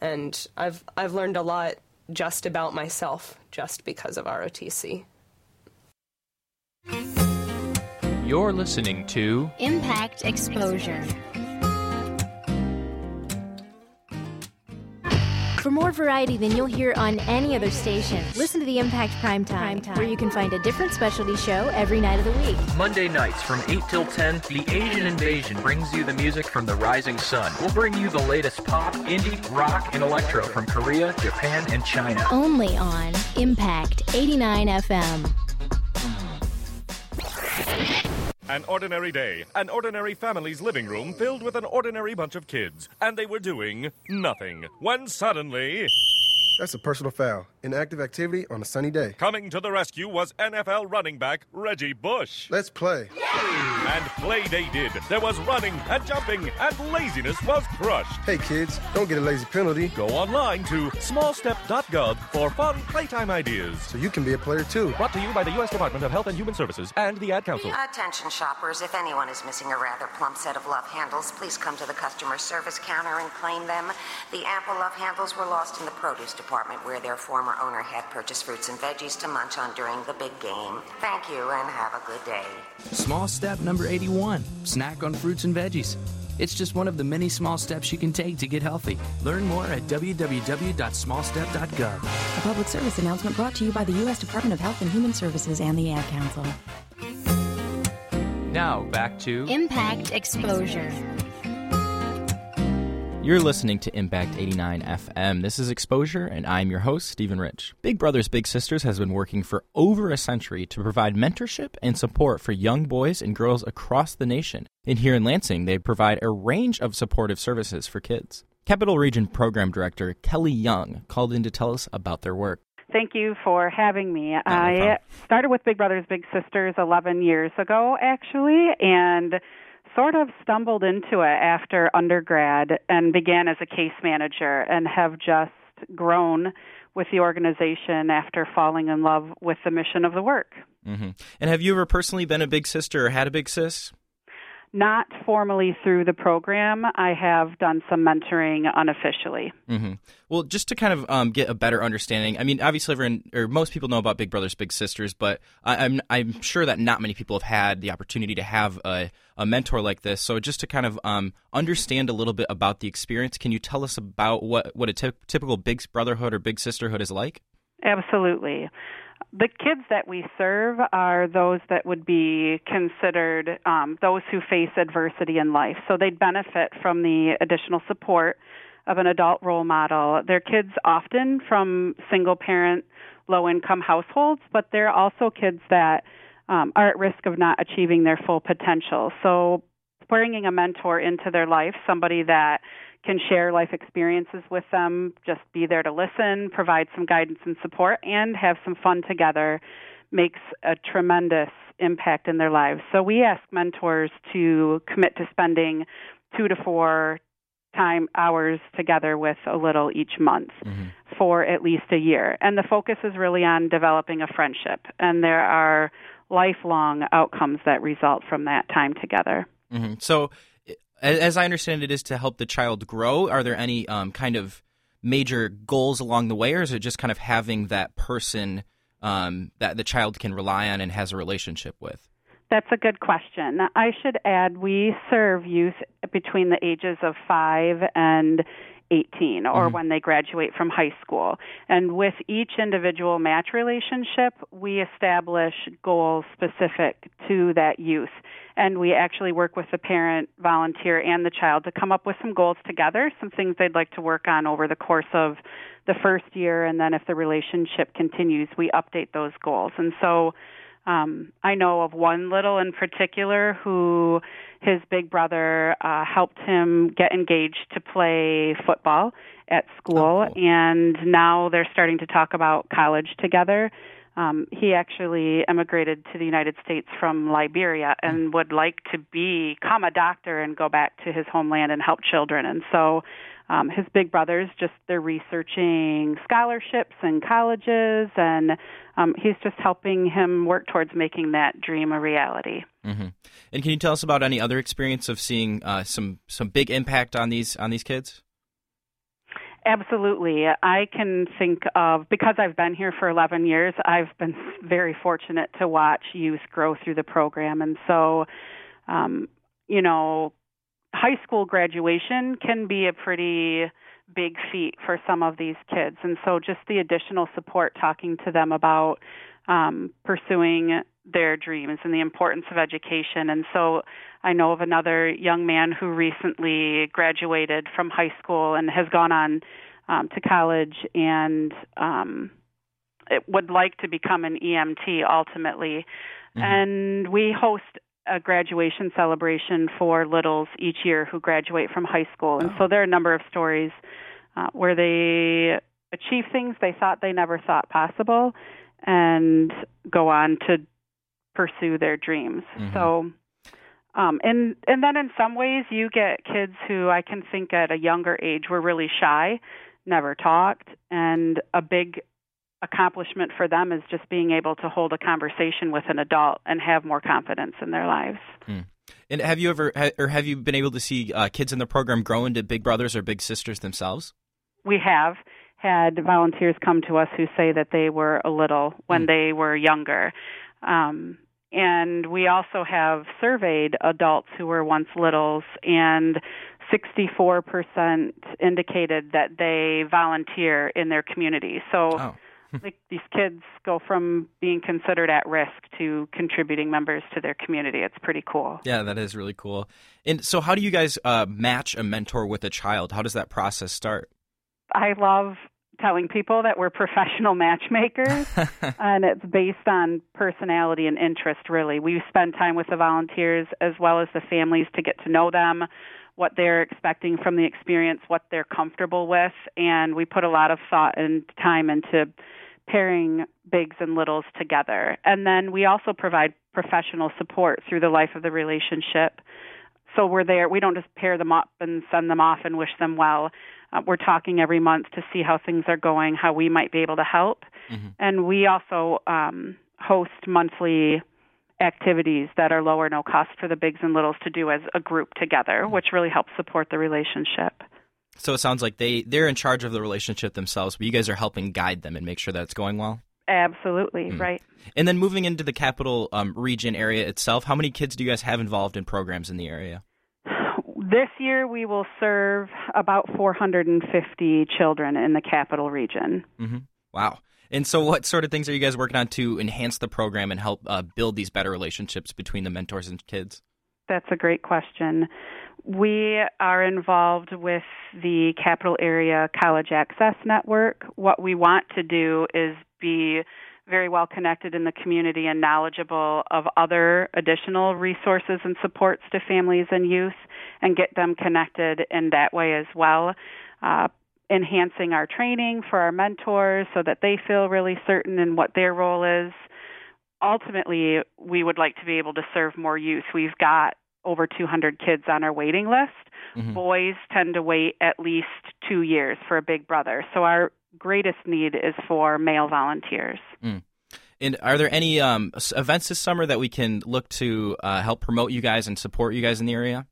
and I've I've learned a lot just about myself just because of ROTC. You're listening to Impact Exposure. For more variety than you'll hear on any other station, listen to the Impact Prime Time, where you can find a different specialty show every night of the week. Monday nights from 8 till 10, The Asian Invasion brings you the music from the rising sun. We'll bring you the latest pop, indie, rock, and electro from Korea, Japan, and China. Only on Impact 89 FM. An ordinary day, an ordinary family's living room filled with an ordinary bunch of kids, and they were doing nothing. When suddenly. That's a personal foul. Inactive activity on a sunny day. Coming to the rescue was NFL running back Reggie Bush. Let's play. And play they did. There was running and jumping, and laziness was crushed. Hey kids, don't get a lazy penalty. Go online to smallstep.gov for fun playtime ideas. So you can be a player too. Brought to you by the U.S. Department of Health and Human Services and the Ad Council. Attention shoppers, if anyone is missing a rather plump set of love handles, please come to the customer service counter and claim them. The ample love handles were lost in the produce department where their former owner had purchased fruits and veggies to munch on during the big game. Thank you and have a good day. Small step number 81 snack on fruits and veggies. It's just one of the many small steps you can take to get healthy. Learn more at www.smallstep.gov. A public service announcement brought to you by the U.S. Department of Health and Human Services and the Ad Council. Now, back to Impact Exposure. You're listening to Impact 89 FM. This is Exposure, and I'm your host, Stephen Rich. Big Brothers Big Sisters has been working for over a century to provide mentorship and support for young boys and girls across the nation. And here in Lansing, they provide a range of supportive services for kids. Capital Region Program Director Kelly Young called in to tell us about their work. Thank you for having me. I started with Big Brothers Big Sisters 11 years ago, actually, and sort of stumbled into it after undergrad and began as a case manager and have just grown with the organization after falling in love with the mission of the work. Mm-hmm. And have you ever personally been a big sister or had a big sis? Not formally through the program. I have done some mentoring unofficially. Mm-hmm. Well, just to kind of um, get a better understanding, I mean, obviously, everyone or most people know about Big Brothers Big Sisters, but I, am I'm, I'm sure that not many people have had the opportunity to have a, a mentor like this. So, just to kind of um, understand a little bit about the experience, can you tell us about what what a t- typical Big Brotherhood or Big Sisterhood is like? Absolutely. The kids that we serve are those that would be considered um, those who face adversity in life. So they'd benefit from the additional support of an adult role model. They're kids often from single parent, low income households, but they're also kids that um, are at risk of not achieving their full potential. So bringing a mentor into their life, somebody that can share life experiences with them, just be there to listen, provide some guidance and support, and have some fun together makes a tremendous impact in their lives. So we ask mentors to commit to spending two to four time hours together with a little each month mm-hmm. for at least a year. And the focus is really on developing a friendship. And there are lifelong outcomes that result from that time together. Mm-hmm. So as I understand it, is to help the child grow. Are there any um, kind of major goals along the way, or is it just kind of having that person um, that the child can rely on and has a relationship with? That's a good question. I should add we serve youth between the ages of five and 18 or mm-hmm. when they graduate from high school. And with each individual match relationship, we establish goals specific to that youth. And we actually work with the parent, volunteer, and the child to come up with some goals together, some things they'd like to work on over the course of the first year. And then if the relationship continues, we update those goals. And so um, I know of one little in particular who his big brother uh, helped him get engaged to play football at school, oh, cool. and now they're starting to talk about college together. Um, he actually emigrated to the United States from Liberia and mm. would like to become a doctor and go back to his homeland and help children. And so um, his big brothers just they're researching scholarships and colleges and um, he's just helping him work towards making that dream a reality mm-hmm. and can you tell us about any other experience of seeing uh, some some big impact on these on these kids Absolutely. I can think of, because I've been here for 11 years, I've been very fortunate to watch youth grow through the program. And so, um, you know, high school graduation can be a pretty big feat for some of these kids. And so just the additional support talking to them about um, pursuing their dreams and the importance of education. And so I know of another young man who recently graduated from high school and has gone on um, to college and um, would like to become an EMT ultimately. Mm-hmm. And we host a graduation celebration for littles each year who graduate from high school. And oh. so there are a number of stories uh, where they achieve things they thought they never thought possible and go on to pursue their dreams. Mm-hmm. So um, and and then in some ways you get kids who I can think at a younger age were really shy, never talked, and a big accomplishment for them is just being able to hold a conversation with an adult and have more confidence in their lives. Hmm. And have you ever, or have you been able to see uh, kids in the program grow into big brothers or big sisters themselves? We have had volunteers come to us who say that they were a little when hmm. they were younger. Um, and we also have surveyed adults who were once littles, and 64% indicated that they volunteer in their community. So, oh. Like these kids go from being considered at risk to contributing members to their community. It's pretty cool. Yeah, that is really cool. And so, how do you guys uh, match a mentor with a child? How does that process start? I love telling people that we're professional matchmakers and it's based on personality and interest really we spend time with the volunteers as well as the families to get to know them what they're expecting from the experience what they're comfortable with and we put a lot of thought and time into pairing bigs and littles together and then we also provide professional support through the life of the relationship so we're there we don't just pair them up and send them off and wish them well uh, we're talking every month to see how things are going, how we might be able to help. Mm-hmm. And we also um, host monthly activities that are low or no cost for the bigs and littles to do as a group together, mm-hmm. which really helps support the relationship. So it sounds like they they're in charge of the relationship themselves, but you guys are helping guide them and make sure that it's going well. Absolutely, mm. right. And then moving into the capital um, region area itself, how many kids do you guys have involved in programs in the area? This year, we will serve about 450 children in the capital region. Mm-hmm. Wow. And so, what sort of things are you guys working on to enhance the program and help uh, build these better relationships between the mentors and kids? That's a great question. We are involved with the Capital Area College Access Network. What we want to do is be very well connected in the community and knowledgeable of other additional resources and supports to families and youth and get them connected in that way as well. Uh, enhancing our training for our mentors so that they feel really certain in what their role is. Ultimately, we would like to be able to serve more youth. We've got over 200 kids on our waiting list. Mm-hmm. Boys tend to wait at least two years for a big brother. So our greatest need is for male volunteers. Mm. And are there any um, events this summer that we can look to uh, help promote you guys and support you guys in the area?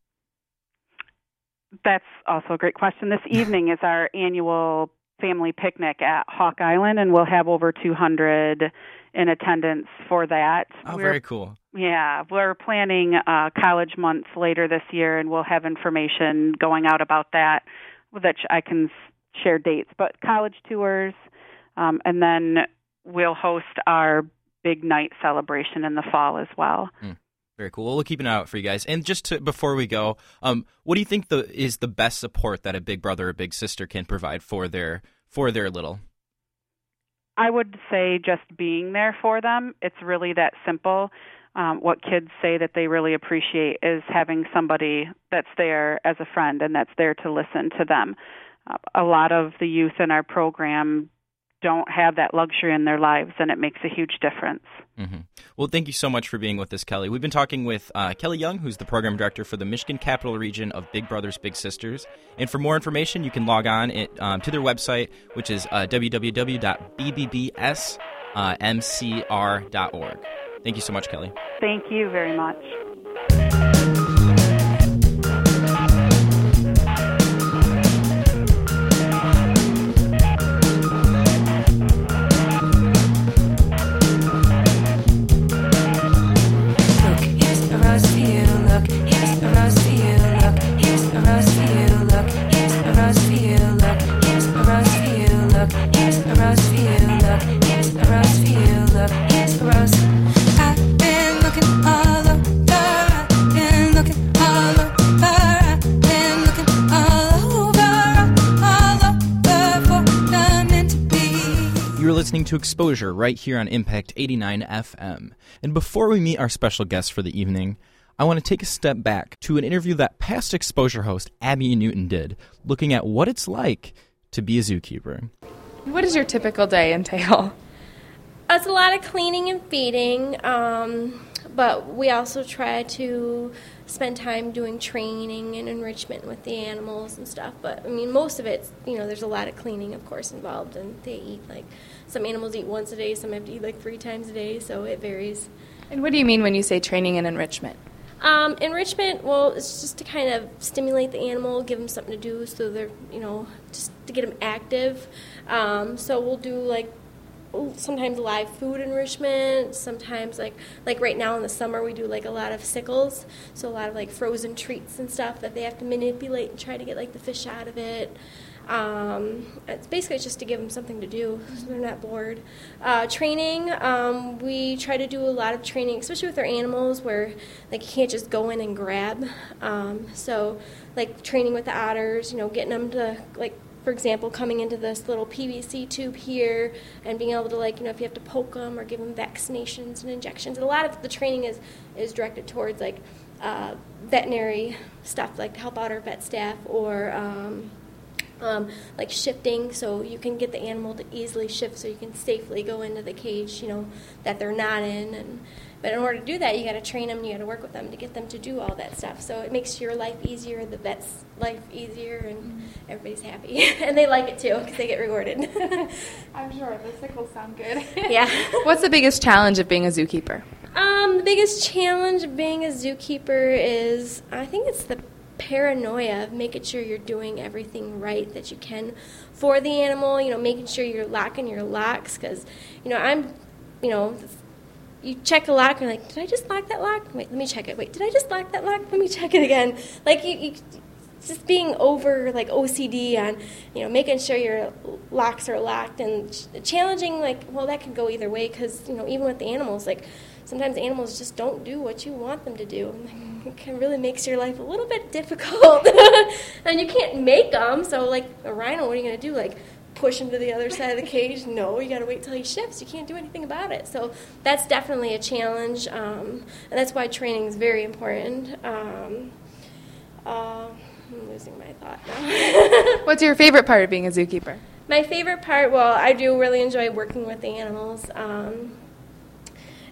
That's also a great question. This evening is our annual family picnic at Hawk Island, and we'll have over 200 in attendance for that. Oh, we're, very cool. Yeah, we're planning uh, College months later this year, and we'll have information going out about that that I can share dates. But college tours, um, and then we'll host our big night celebration in the fall as well. Mm, very cool. Well, we'll keep an eye out for you guys. And just to, before we go, um, what do you think the, is the best support that a big brother or big sister can provide for their for their little? I would say just being there for them. It's really that simple. Um, what kids say that they really appreciate is having somebody that's there as a friend and that's there to listen to them. Uh, a lot of the youth in our program don't have that luxury in their lives, and it makes a huge difference. Mm-hmm. Well, thank you so much for being with us, Kelly. We've been talking with uh, Kelly Young, who's the program director for the Michigan Capital Region of Big Brothers Big Sisters. And for more information, you can log on it, um, to their website, which is uh, www.bbbsmcr.org. Thank you so much, Kelly. Thank you very much. Listening to Exposure right here on Impact 89 FM. And before we meet our special guest for the evening, I want to take a step back to an interview that past Exposure host Abby Newton did, looking at what it's like to be a zookeeper. What does your typical day entail? It's a lot of cleaning and feeding, um, but we also try to spend time doing training and enrichment with the animals and stuff. But I mean, most of it, you know, there's a lot of cleaning, of course, involved, and they eat like some animals eat once a day, some have to eat like three times a day, so it varies. And what do you mean when you say training and enrichment? Um, enrichment, well, it's just to kind of stimulate the animal, give them something to do, so they're, you know, just to get them active. Um, so we'll do like sometimes live food enrichment sometimes like like right now in the summer we do like a lot of sickles so a lot of like frozen treats and stuff that they have to manipulate and try to get like the fish out of it um, it's basically just to give them something to do so they're not bored uh, training um, we try to do a lot of training especially with our animals where you can't just go in and grab um, so like training with the otters you know getting them to like for example, coming into this little PVC tube here and being able to, like, you know, if you have to poke them or give them vaccinations and injections. And a lot of the training is, is directed towards, like, uh, veterinary stuff, like help out our vet staff or um, like shifting so you can get the animal to easily shift so you can safely go into the cage, you know, that they're not in. And but in order to do that, you got to train them, you got to work with them to get them to do all that stuff. So it makes your life easier, the vet's life easier, and mm-hmm. everybody's happy. and they like it too because they get rewarded. I'm sure. The sickles sound good. yeah. What's the biggest challenge of being a zookeeper? Um, the biggest challenge of being a zookeeper is, I think it's the paranoia of making sure you're doing everything right that you can for the animal, you know, making sure you're locking your locks because, you know, I'm, you know, you check a lock and you're like, did I just lock that lock? Wait, let me check it. Wait, did I just lock that lock? Let me check it again. Like you, you just being over like OCD on, you know, making sure your locks are locked and ch- challenging. Like, well, that can go either way because you know, even with the animals, like sometimes animals just don't do what you want them to do. It can really makes your life a little bit difficult, and you can't make them. So, like a rhino, what are you going to do? Like push him to the other side of the cage. No, you got to wait till he shifts. You can't do anything about it. So that's definitely a challenge, um, and that's why training is very important. Um, uh, I'm losing my thought now. What's your favorite part of being a zookeeper? My favorite part, well, I do really enjoy working with the animals. Um,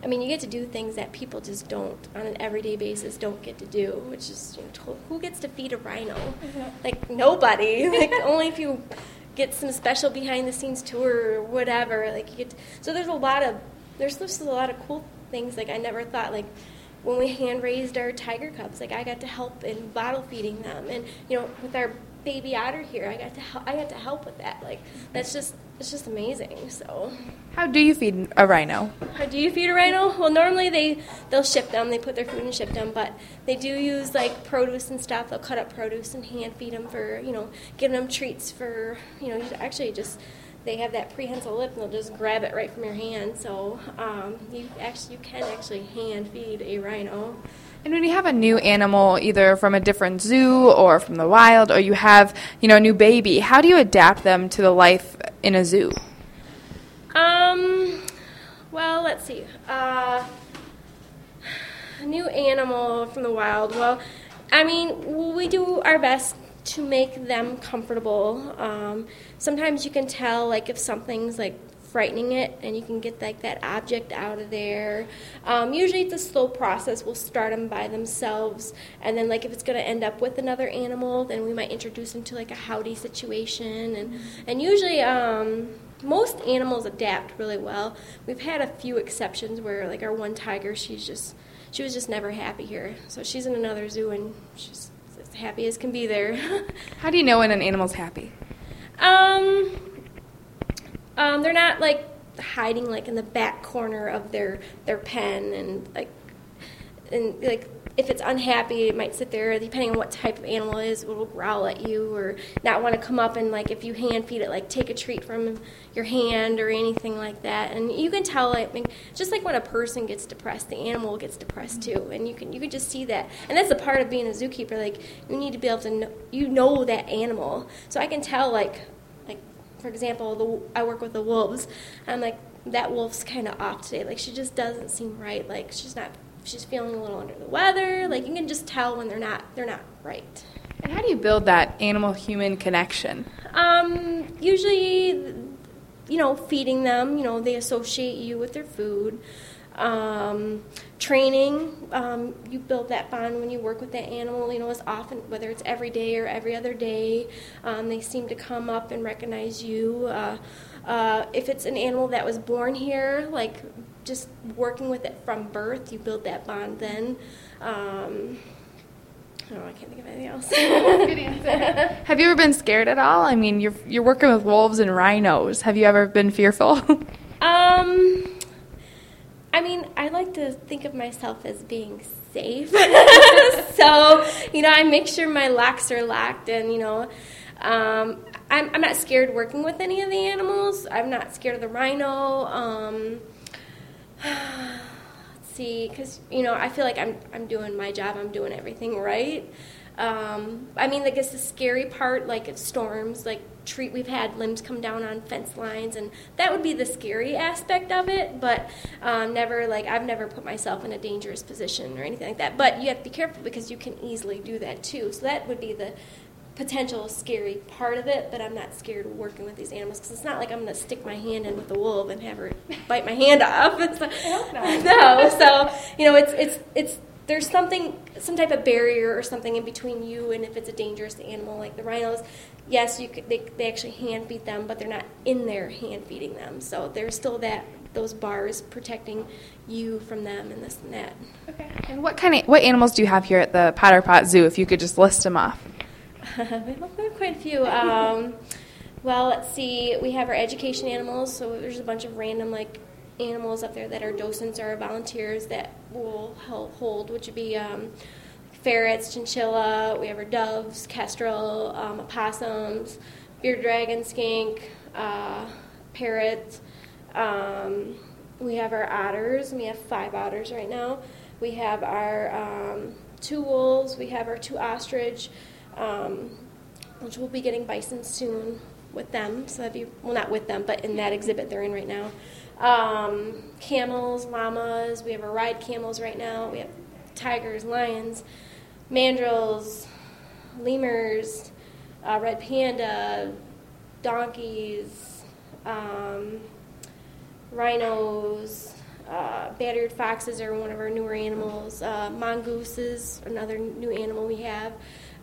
I mean, you get to do things that people just don't, on an everyday basis, don't get to do, which is, you know, who gets to feed a rhino? Mm-hmm. Like, nobody. like, only if you get some special behind the scenes tour or whatever. Like you get to, so there's a lot of there's just a lot of cool things. Like I never thought like when we hand raised our tiger cubs, like I got to help in bottle feeding them, and you know with our baby otter here, I got to help, I got to help with that. Like that's just it's just amazing. So, how do you feed a rhino? How do you feed a rhino? Well, normally they they'll ship them. They put their food and ship them, but they do use like produce and stuff. They'll cut up produce and hand feed them for you know giving them treats for you know actually just they have that prehensile lip and they'll just grab it right from your hand. So um, you actually you can actually hand feed a rhino. And when you have a new animal, either from a different zoo or from the wild, or you have, you know, a new baby, how do you adapt them to the life in a zoo? Um, well, let's see. Uh, a new animal from the wild. Well, I mean, we do our best to make them comfortable. Um, sometimes you can tell, like, if something's like frightening it and you can get like that object out of there. Um, usually it's a slow process. We'll start them by themselves and then like if it's going to end up with another animal then we might introduce them to like a howdy situation and and usually um, most animals adapt really well. We've had a few exceptions where like our one tiger she's just she was just never happy here. So she's in another zoo and she's as happy as can be there. How do you know when an animal's happy? Um um, they're not like hiding like in the back corner of their their pen and like and like if it's unhappy it might sit there. Depending on what type of animal it is it will growl at you or not want to come up and like if you hand feed it like take a treat from your hand or anything like that. And you can tell I mean, just like when a person gets depressed the animal gets depressed too. And you can you can just see that. And that's a part of being a zookeeper like you need to be able to know you know that animal. So I can tell like for example, the I work with the wolves. I'm like that wolf's kind of off today. Like she just doesn't seem right. Like she's not. She's feeling a little under the weather. Like you can just tell when they're not. They're not right. And how do you build that animal human connection? Um, usually, you know, feeding them. You know, they associate you with their food. Um, training, um, you build that bond when you work with that animal. You know, as often, whether it's every day or every other day, um, they seem to come up and recognize you. Uh, uh, if it's an animal that was born here, like just working with it from birth, you build that bond then. Um, Oh, I can't think of anything else. Good answer. Have you ever been scared at all? I mean, you're you're working with wolves and rhinos. Have you ever been fearful? um, I mean, I like to think of myself as being safe. so, you know, I make sure my locks are locked, and you know, um, I'm I'm not scared working with any of the animals. I'm not scared of the rhino. Um, see because you know I feel like I'm I'm doing my job. I'm doing everything right. Um, I mean, I guess the scary part, like if storms, like treat, we've had limbs come down on fence lines, and that would be the scary aspect of it. But um, never, like I've never put myself in a dangerous position or anything like that. But you have to be careful because you can easily do that too. So that would be the potential scary part of it, but I'm not scared of working with these animals because it's not like I'm going to stick my hand in with a wolf and have her bite my hand off. It's like, no, so you know, it's it's it's there's something some type of barrier or something in between you and if it's a dangerous animal like the rhinos. Yes, you could, they they actually hand feed them, but they're not in there hand feeding them. So there's still that those bars protecting you from them and this and that. Okay. And what kind of what animals do you have here at the Potter Park Zoo? If you could just list them off. we have quite a few. Um, well, let's see. We have our education animals, so there's a bunch of random like animals up there that are docents or volunteers that will hold, which would be um, ferrets, chinchilla. We have our doves, kestrel, um, opossums, bearded dragon, skink, uh, parrots. Um, we have our otters. We have five otters right now. We have our um, two wolves. We have our two ostrich um, which we'll be getting bison soon with them. So that'd be well, not with them, but in that exhibit they're in right now. Um, camels, llamas. We have our ride camels right now. We have tigers, lions, mandrills, lemurs, uh, red panda, donkeys, um, rhinos. Uh, bat-eared foxes are one of our newer animals. Uh, mongooses, another new animal we have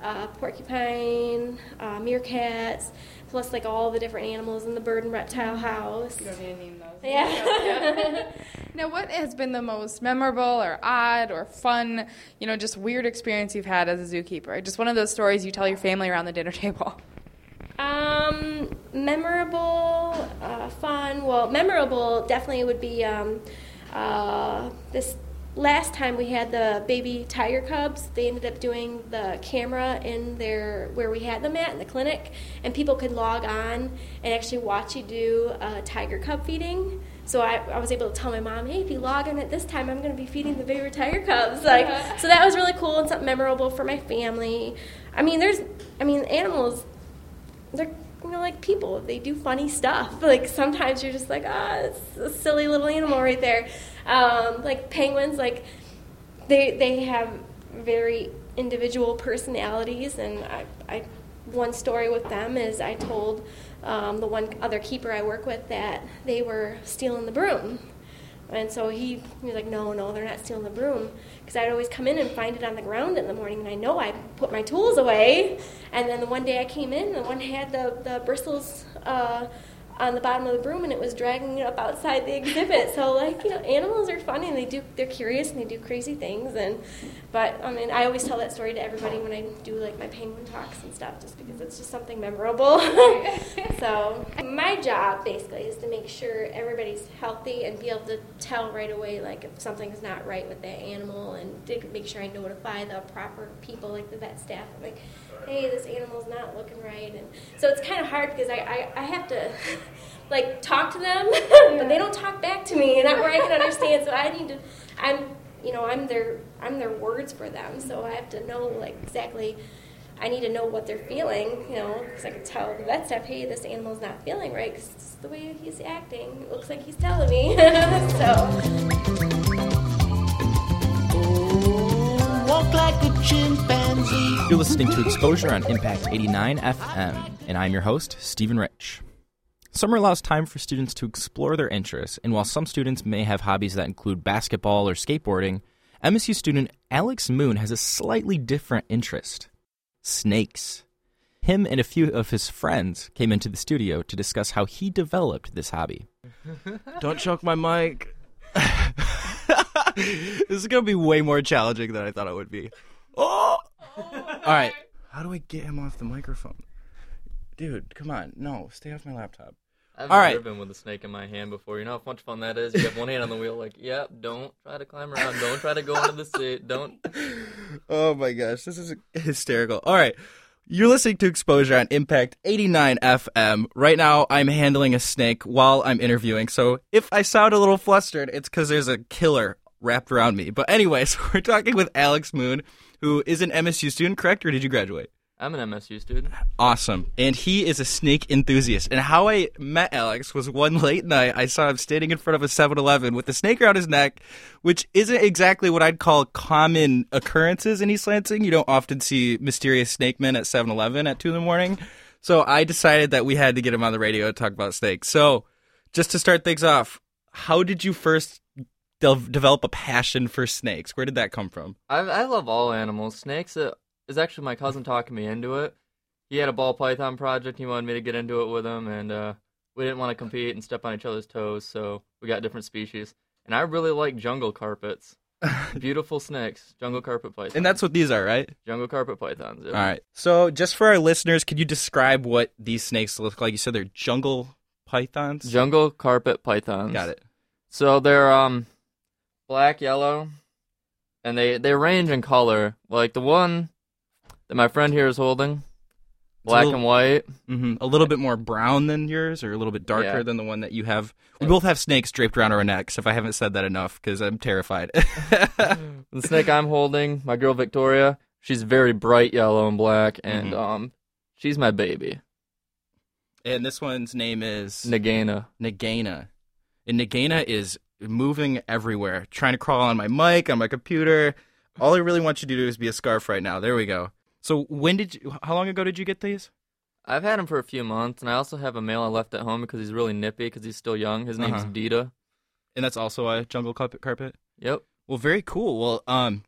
uh, porcupine, uh, meerkats, plus like all the different animals in the bird and reptile house. You don't need name. Yeah. now, what has been the most memorable or odd or fun, you know, just weird experience you've had as a zookeeper? Just one of those stories you tell your family around the dinner table. Um, memorable, uh, fun. Well, memorable definitely would be um, uh, this last time we had the baby tiger cubs, they ended up doing the camera in their where we had them at in the clinic, and people could log on and actually watch you do a tiger cub feeding. So I, I was able to tell my mom, hey, if you log in at this time, I'm going to be feeding the baby tiger cubs. Like, so that was really cool and something memorable for my family. I mean, there's, I mean, animals, they're you know, like people, they do funny stuff. Like sometimes you're just like, ah, oh, it's a silly little animal right there. Um, like penguins, like they they have very individual personalities, and I, I one story with them is I told um, the one other keeper I work with that they were stealing the broom. And so he, he was like, no, no, they're not stealing the broom. Because I'd always come in and find it on the ground in the morning, and I know I put my tools away. And then the one day I came in, the one had the, the bristles uh, on the bottom of the broom and it was dragging it up outside the exhibit. So like, you know, animals are funny and they do they're curious and they do crazy things and but I mean I always tell that story to everybody when I do like my penguin talks and stuff just because it's just something memorable. so my job basically is to make sure everybody's healthy and be able to tell right away like if something's not right with that animal and make sure I notify the proper people like the vet staff like hey, this animal's not looking right. And so it's kind of hard because I, I, I have to like talk to them, but they don't talk back to me, and where I can understand. So I need to, I'm, you know, I'm their, I'm their words for them. So I have to know like exactly I need to know what they're feeling, you know, because I can tell the vet staff, hey, this animal's not feeling right because the way he's acting. It looks like he's telling me. so. Walk like a chimpanzee. You're listening to Exposure on Impact 89 FM, and I'm your host, Stephen Rich. Summer allows time for students to explore their interests, and while some students may have hobbies that include basketball or skateboarding, MSU student Alex Moon has a slightly different interest snakes. Him and a few of his friends came into the studio to discuss how he developed this hobby. Don't choke my mic. this is gonna be way more challenging than I thought it would be. Oh! All right. How do I get him off the microphone? Dude, come on. No, stay off my laptop. I've All right. driven with a snake in my hand before. You know how much fun that is? You have one hand on the wheel, like, yep, don't try to climb around. Don't try to go into the seat. Don't. Oh my gosh, this is hysterical. All right. You're listening to Exposure on Impact 89 FM. Right now, I'm handling a snake while I'm interviewing. So if I sound a little flustered, it's because there's a killer wrapped around me. But anyways, we're talking with Alex Moon, who is an MSU student, correct? Or did you graduate? I'm an MSU student. Awesome. And he is a snake enthusiast. And how I met Alex was one late night. I saw him standing in front of a 7 Eleven with a snake around his neck, which isn't exactly what I'd call common occurrences in East Lansing. You don't often see mysterious snake men at 7 Eleven at 2 in the morning. So I decided that we had to get him on the radio to talk about snakes. So just to start things off, how did you first de- develop a passion for snakes? Where did that come from? I, I love all animals. Snakes uh, is actually my cousin talking me into it. He had a ball python project. He wanted me to get into it with him, and uh, we didn't want to compete and step on each other's toes, so we got different species. And I really like jungle carpets. Beautiful snakes, jungle carpet pythons. And that's what these are, right? jungle carpet pythons. yeah. All right. So, just for our listeners, could you describe what these snakes look like? You said they're jungle pythons. Jungle carpet pythons. Got it. So they're um black, yellow, and they they range in color. Like the one that my friend here is holding, black little- and white. hmm A little bit more brown than yours, or a little bit darker Yeah. than the one that you have. We both have snakes draped around our necks. If I haven't said that enough, because I'm terrified. The snake I'm holding, my girl Victoria, she's very bright yellow and black, and Mhm. um, she's my baby. and this one's name is Nagana. Nagana. And Nagana is moving everywhere, trying to crawl on my mic, on my computer. All I really want you to do is be a scarf right now. There we go. So when did you? How long ago did you get these? I've had him for a few months, and I also have a male I left at home because he's really nippy because he's still young. His name's Uh-huh. Dita. And that's also a jungle carpet. carpet? Yep. Well, very cool. Well, um,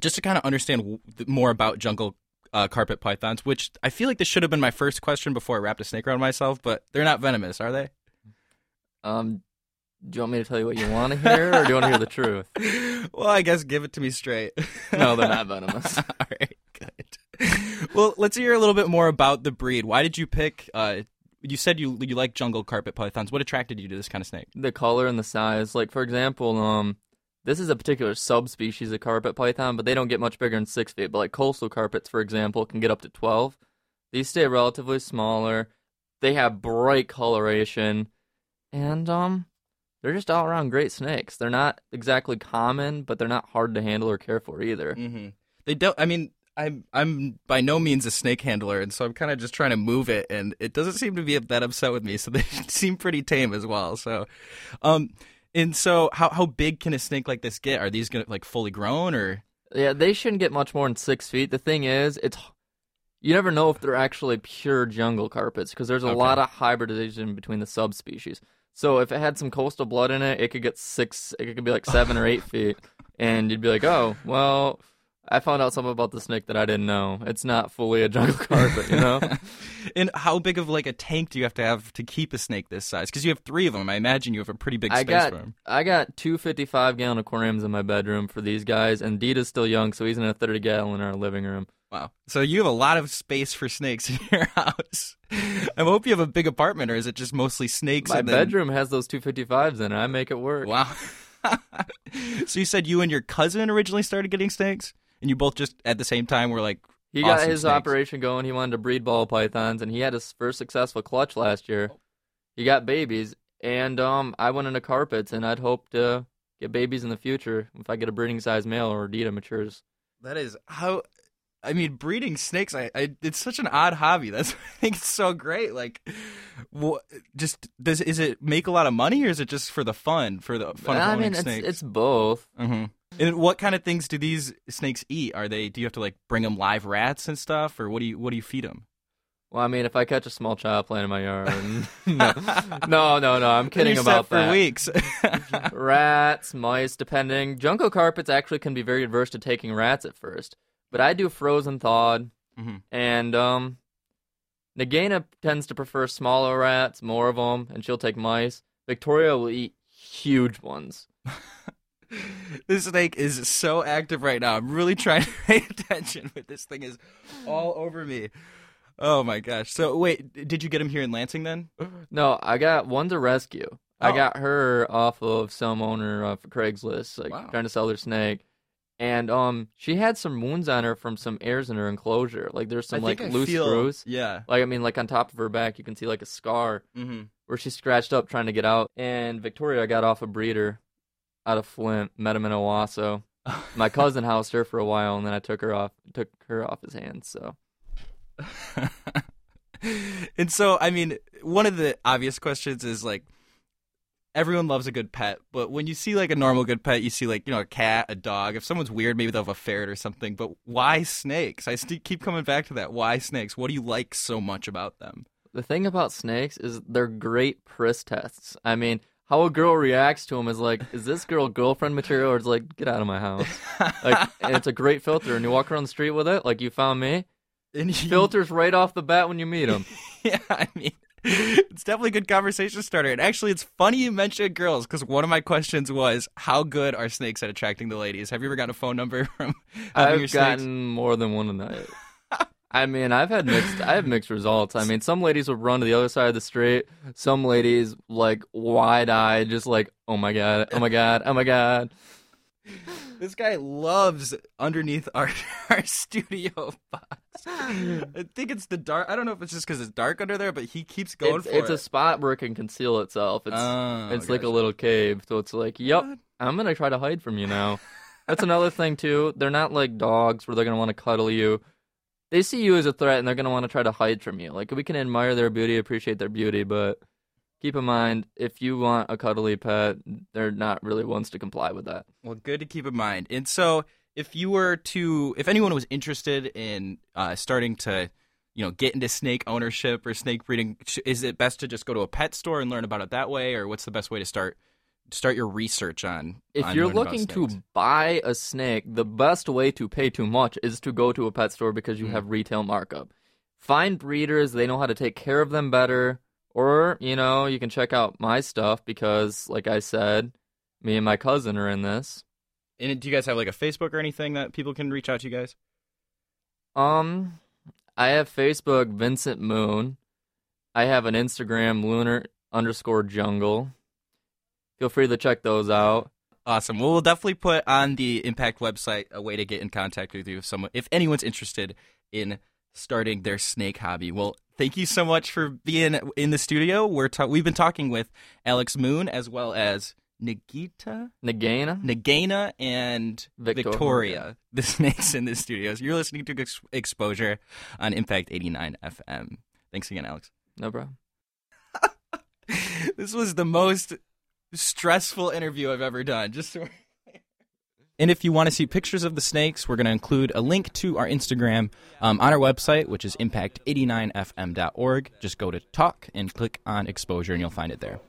just to kind of understand more about jungle uh, carpet pythons, which I feel like this should have been my first question before I wrapped a snake around myself, but they're not venomous, are they? Um, do you want me to tell you what you want to hear, or do you want to hear the truth? Well, I guess give it to me straight. No, they're not venomous. All right, good. Well, let's hear a little bit more about the breed. Why did you pick? Uh, you said you you like jungle carpet pythons. What attracted you to this kind of snake? the color and the size. Like for example, um, this is a particular subspecies of carpet python, but they don't get much bigger than six feet. But like coastal carpets, for example, can get up to twelve. These stay relatively smaller. They have bright coloration, and um, they're just all around great snakes. They're not exactly common, but they're not hard to handle or care for either. Mm-hmm. They don't. I mean, I'm I'm by no means a snake handler, and so I'm kind of just trying to move it, and it doesn't seem to be that upset with me. So they seem pretty tame as well. So, um, and so how how big can a snake like this get? Are these gonna like fully grown or? Yeah, they shouldn't get much more than six feet. The thing is, it's you never know if they're actually pure jungle carpets because there's a Okay. lot of hybridization between the subspecies. So if it had some coastal blood in it, it could get six. It could be like seven or eight feet, and you'd be like, "Oh, well, I found out something about the snake that I didn't know. It's not fully a jungle carpet, you know." and how big of like a tank do you have to have to keep a snake this size? Because you have three of them. I imagine you have a pretty big I space got for them. I got two 55 gallon aquariums in my bedroom for these guys, and Dita's still young, so he's in a 30 gallon in our living room. Wow. So you have a lot of space for snakes in your house. I hope you have a big apartment, or is it just mostly snakes? My then- bedroom has those two 55s in it. I make it work. Wow. so you said you and your cousin originally started getting snakes, and you both just at the same time were like, He got his snakes. operation going. He wanted to breed ball pythons, and he had his first successful clutch last year. He got babies, and um, I went into carpets, and I'd hope to get babies in the future if I get a breeding size male or Dita matures. That is how. I mean, breeding snakes, I, I it's such an odd hobby. That's I think it's so great. Like, what? Just does is it make a lot of money, or is it just for the fun, for the fun of I owning mean, it's, snakes? it's both. hmm And what kind of things do these snakes eat? Are they? Do you have to like bring them live rats and stuff, or what do you what do you feed them? Well, I mean, if I catch a small child playing in my yard, no, no, no, no. I'm kidding about for that. weeks. rats, mice, depending. Jungle carpets actually can be very adverse to taking rats at first, but I do frozen thawed, Mhm. and um, Nagana tends to prefer smaller rats, more of them, and she'll take mice. Victoria will eat huge ones. This snake is so active right now. I'm really trying to pay attention, but this thing is all over me. Oh my gosh! So wait, did you get him here in Lansing then? No, I got one to rescue. I Oh. got her off of some owner off of Craigslist, like Wow. trying to sell their snake. And um, she had some wounds on her from some airs in her enclosure. Like there's some I like I loose feel- screws. yeah. Like I mean, like on top of her back, you can see like a scar Mhm. where she scratched up trying to get out. And Victoria got off a breeder out of Flint, met him in Owosso. My cousin housed her for a while, and then I took her off, took her off his hands. So and so, I mean, one of the obvious questions is like, everyone loves a good pet, but when you see like a normal good pet, you see like you know a cat, a dog. If someone's weird, maybe they'll have a ferret or something. But why snakes? I st- keep coming back to that. Why snakes? What do you like so much about them? The thing about snakes is they're great priss tests. I mean, how a girl reacts to them is like, is this girl girlfriend material or is like, get out of my house? like, and it's a great filter. And you walk around the street with it, like you found me. And you- filters right off the bat when you meet them. yeah, I mean, it's definitely a good conversation starter. And actually, it's funny you mentioned girls because one of my questions was, how good are snakes at attracting the ladies? Have you ever gotten a phone number from I've snakes? gotten more than one tonight. I mean, I've had mixed. I have mixed results. I mean, some ladies will run to the other side of the street. Some ladies like wide eyed, just like, oh my god, oh my god, oh my god. This guy loves underneath our our studio box. I think it's the dark. I don't know if it's just because it's dark under there, but he keeps going it's, for it's it. a spot where it can conceal itself. It's Oh, it's like a little cave, so it's like, yep, I'm gonna try to hide from you now. That's another thing too. They're not like dogs where they're gonna want to cuddle you. They see you as a threat and they're gonna want to try to hide from you. Like we can admire their beauty, appreciate their beauty, but keep in mind if you want a cuddly pet, they're not really ones to comply with that. Well, good to keep in mind. And so, if you were to, if anyone was interested in uh, starting to, you know, get into snake ownership or snake breeding, is it best to just go to a pet store and learn about it that way, or what's the best way to start start your research on? If on you're looking to buy a snake, the best way to pay too much is to go to a pet store because you Mm. have retail markup. Find breeders, they know how to take care of them better. Or, you know, you can check out my stuff because, like I said, me and my cousin are in this. And do you guys have like a Facebook or anything that people can reach out to you guys? Um, I have Facebook, Vincent Moon. I have an Instagram, lunar underscore jungle. Feel free to check those out. Awesome. Well, we'll definitely put on the Impact website a way to get in contact with you if someone, if anyone's interested in starting their snake hobby. Well, thank you so much for being in the studio. We're ta- we've been talking with Alex Moon as well as Nagita, Nagana, Nagana, and Victoria. Victoria, the snakes in the studios. You're listening to Ex- Exposure on Impact 89 FM. Thanks again, Alex. No problem. this was the most stressful interview I've ever done. Just so. And if you want to see pictures of the snakes, we're going to include a link to our Instagram um, on our website, which is impact89fm.org. Just go to talk and click on exposure, and you'll find it there.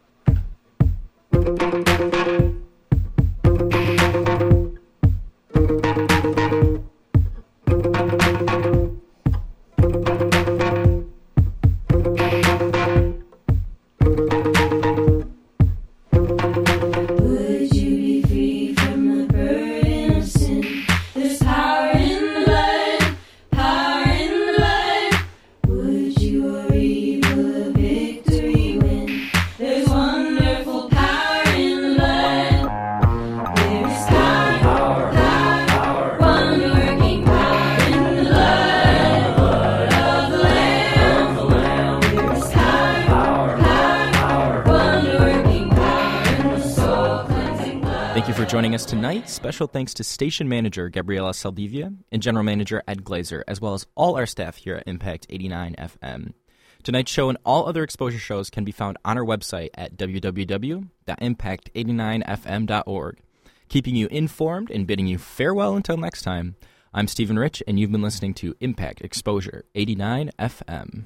Special thanks to station manager Gabriela Saldivia and general manager Ed Glazer, as well as all our staff here at Impact 89 FM. Tonight's show and all other exposure shows can be found on our website at www.impact89fm.org. Keeping you informed and bidding you farewell until next time, I'm Stephen Rich, and you've been listening to Impact Exposure 89 FM.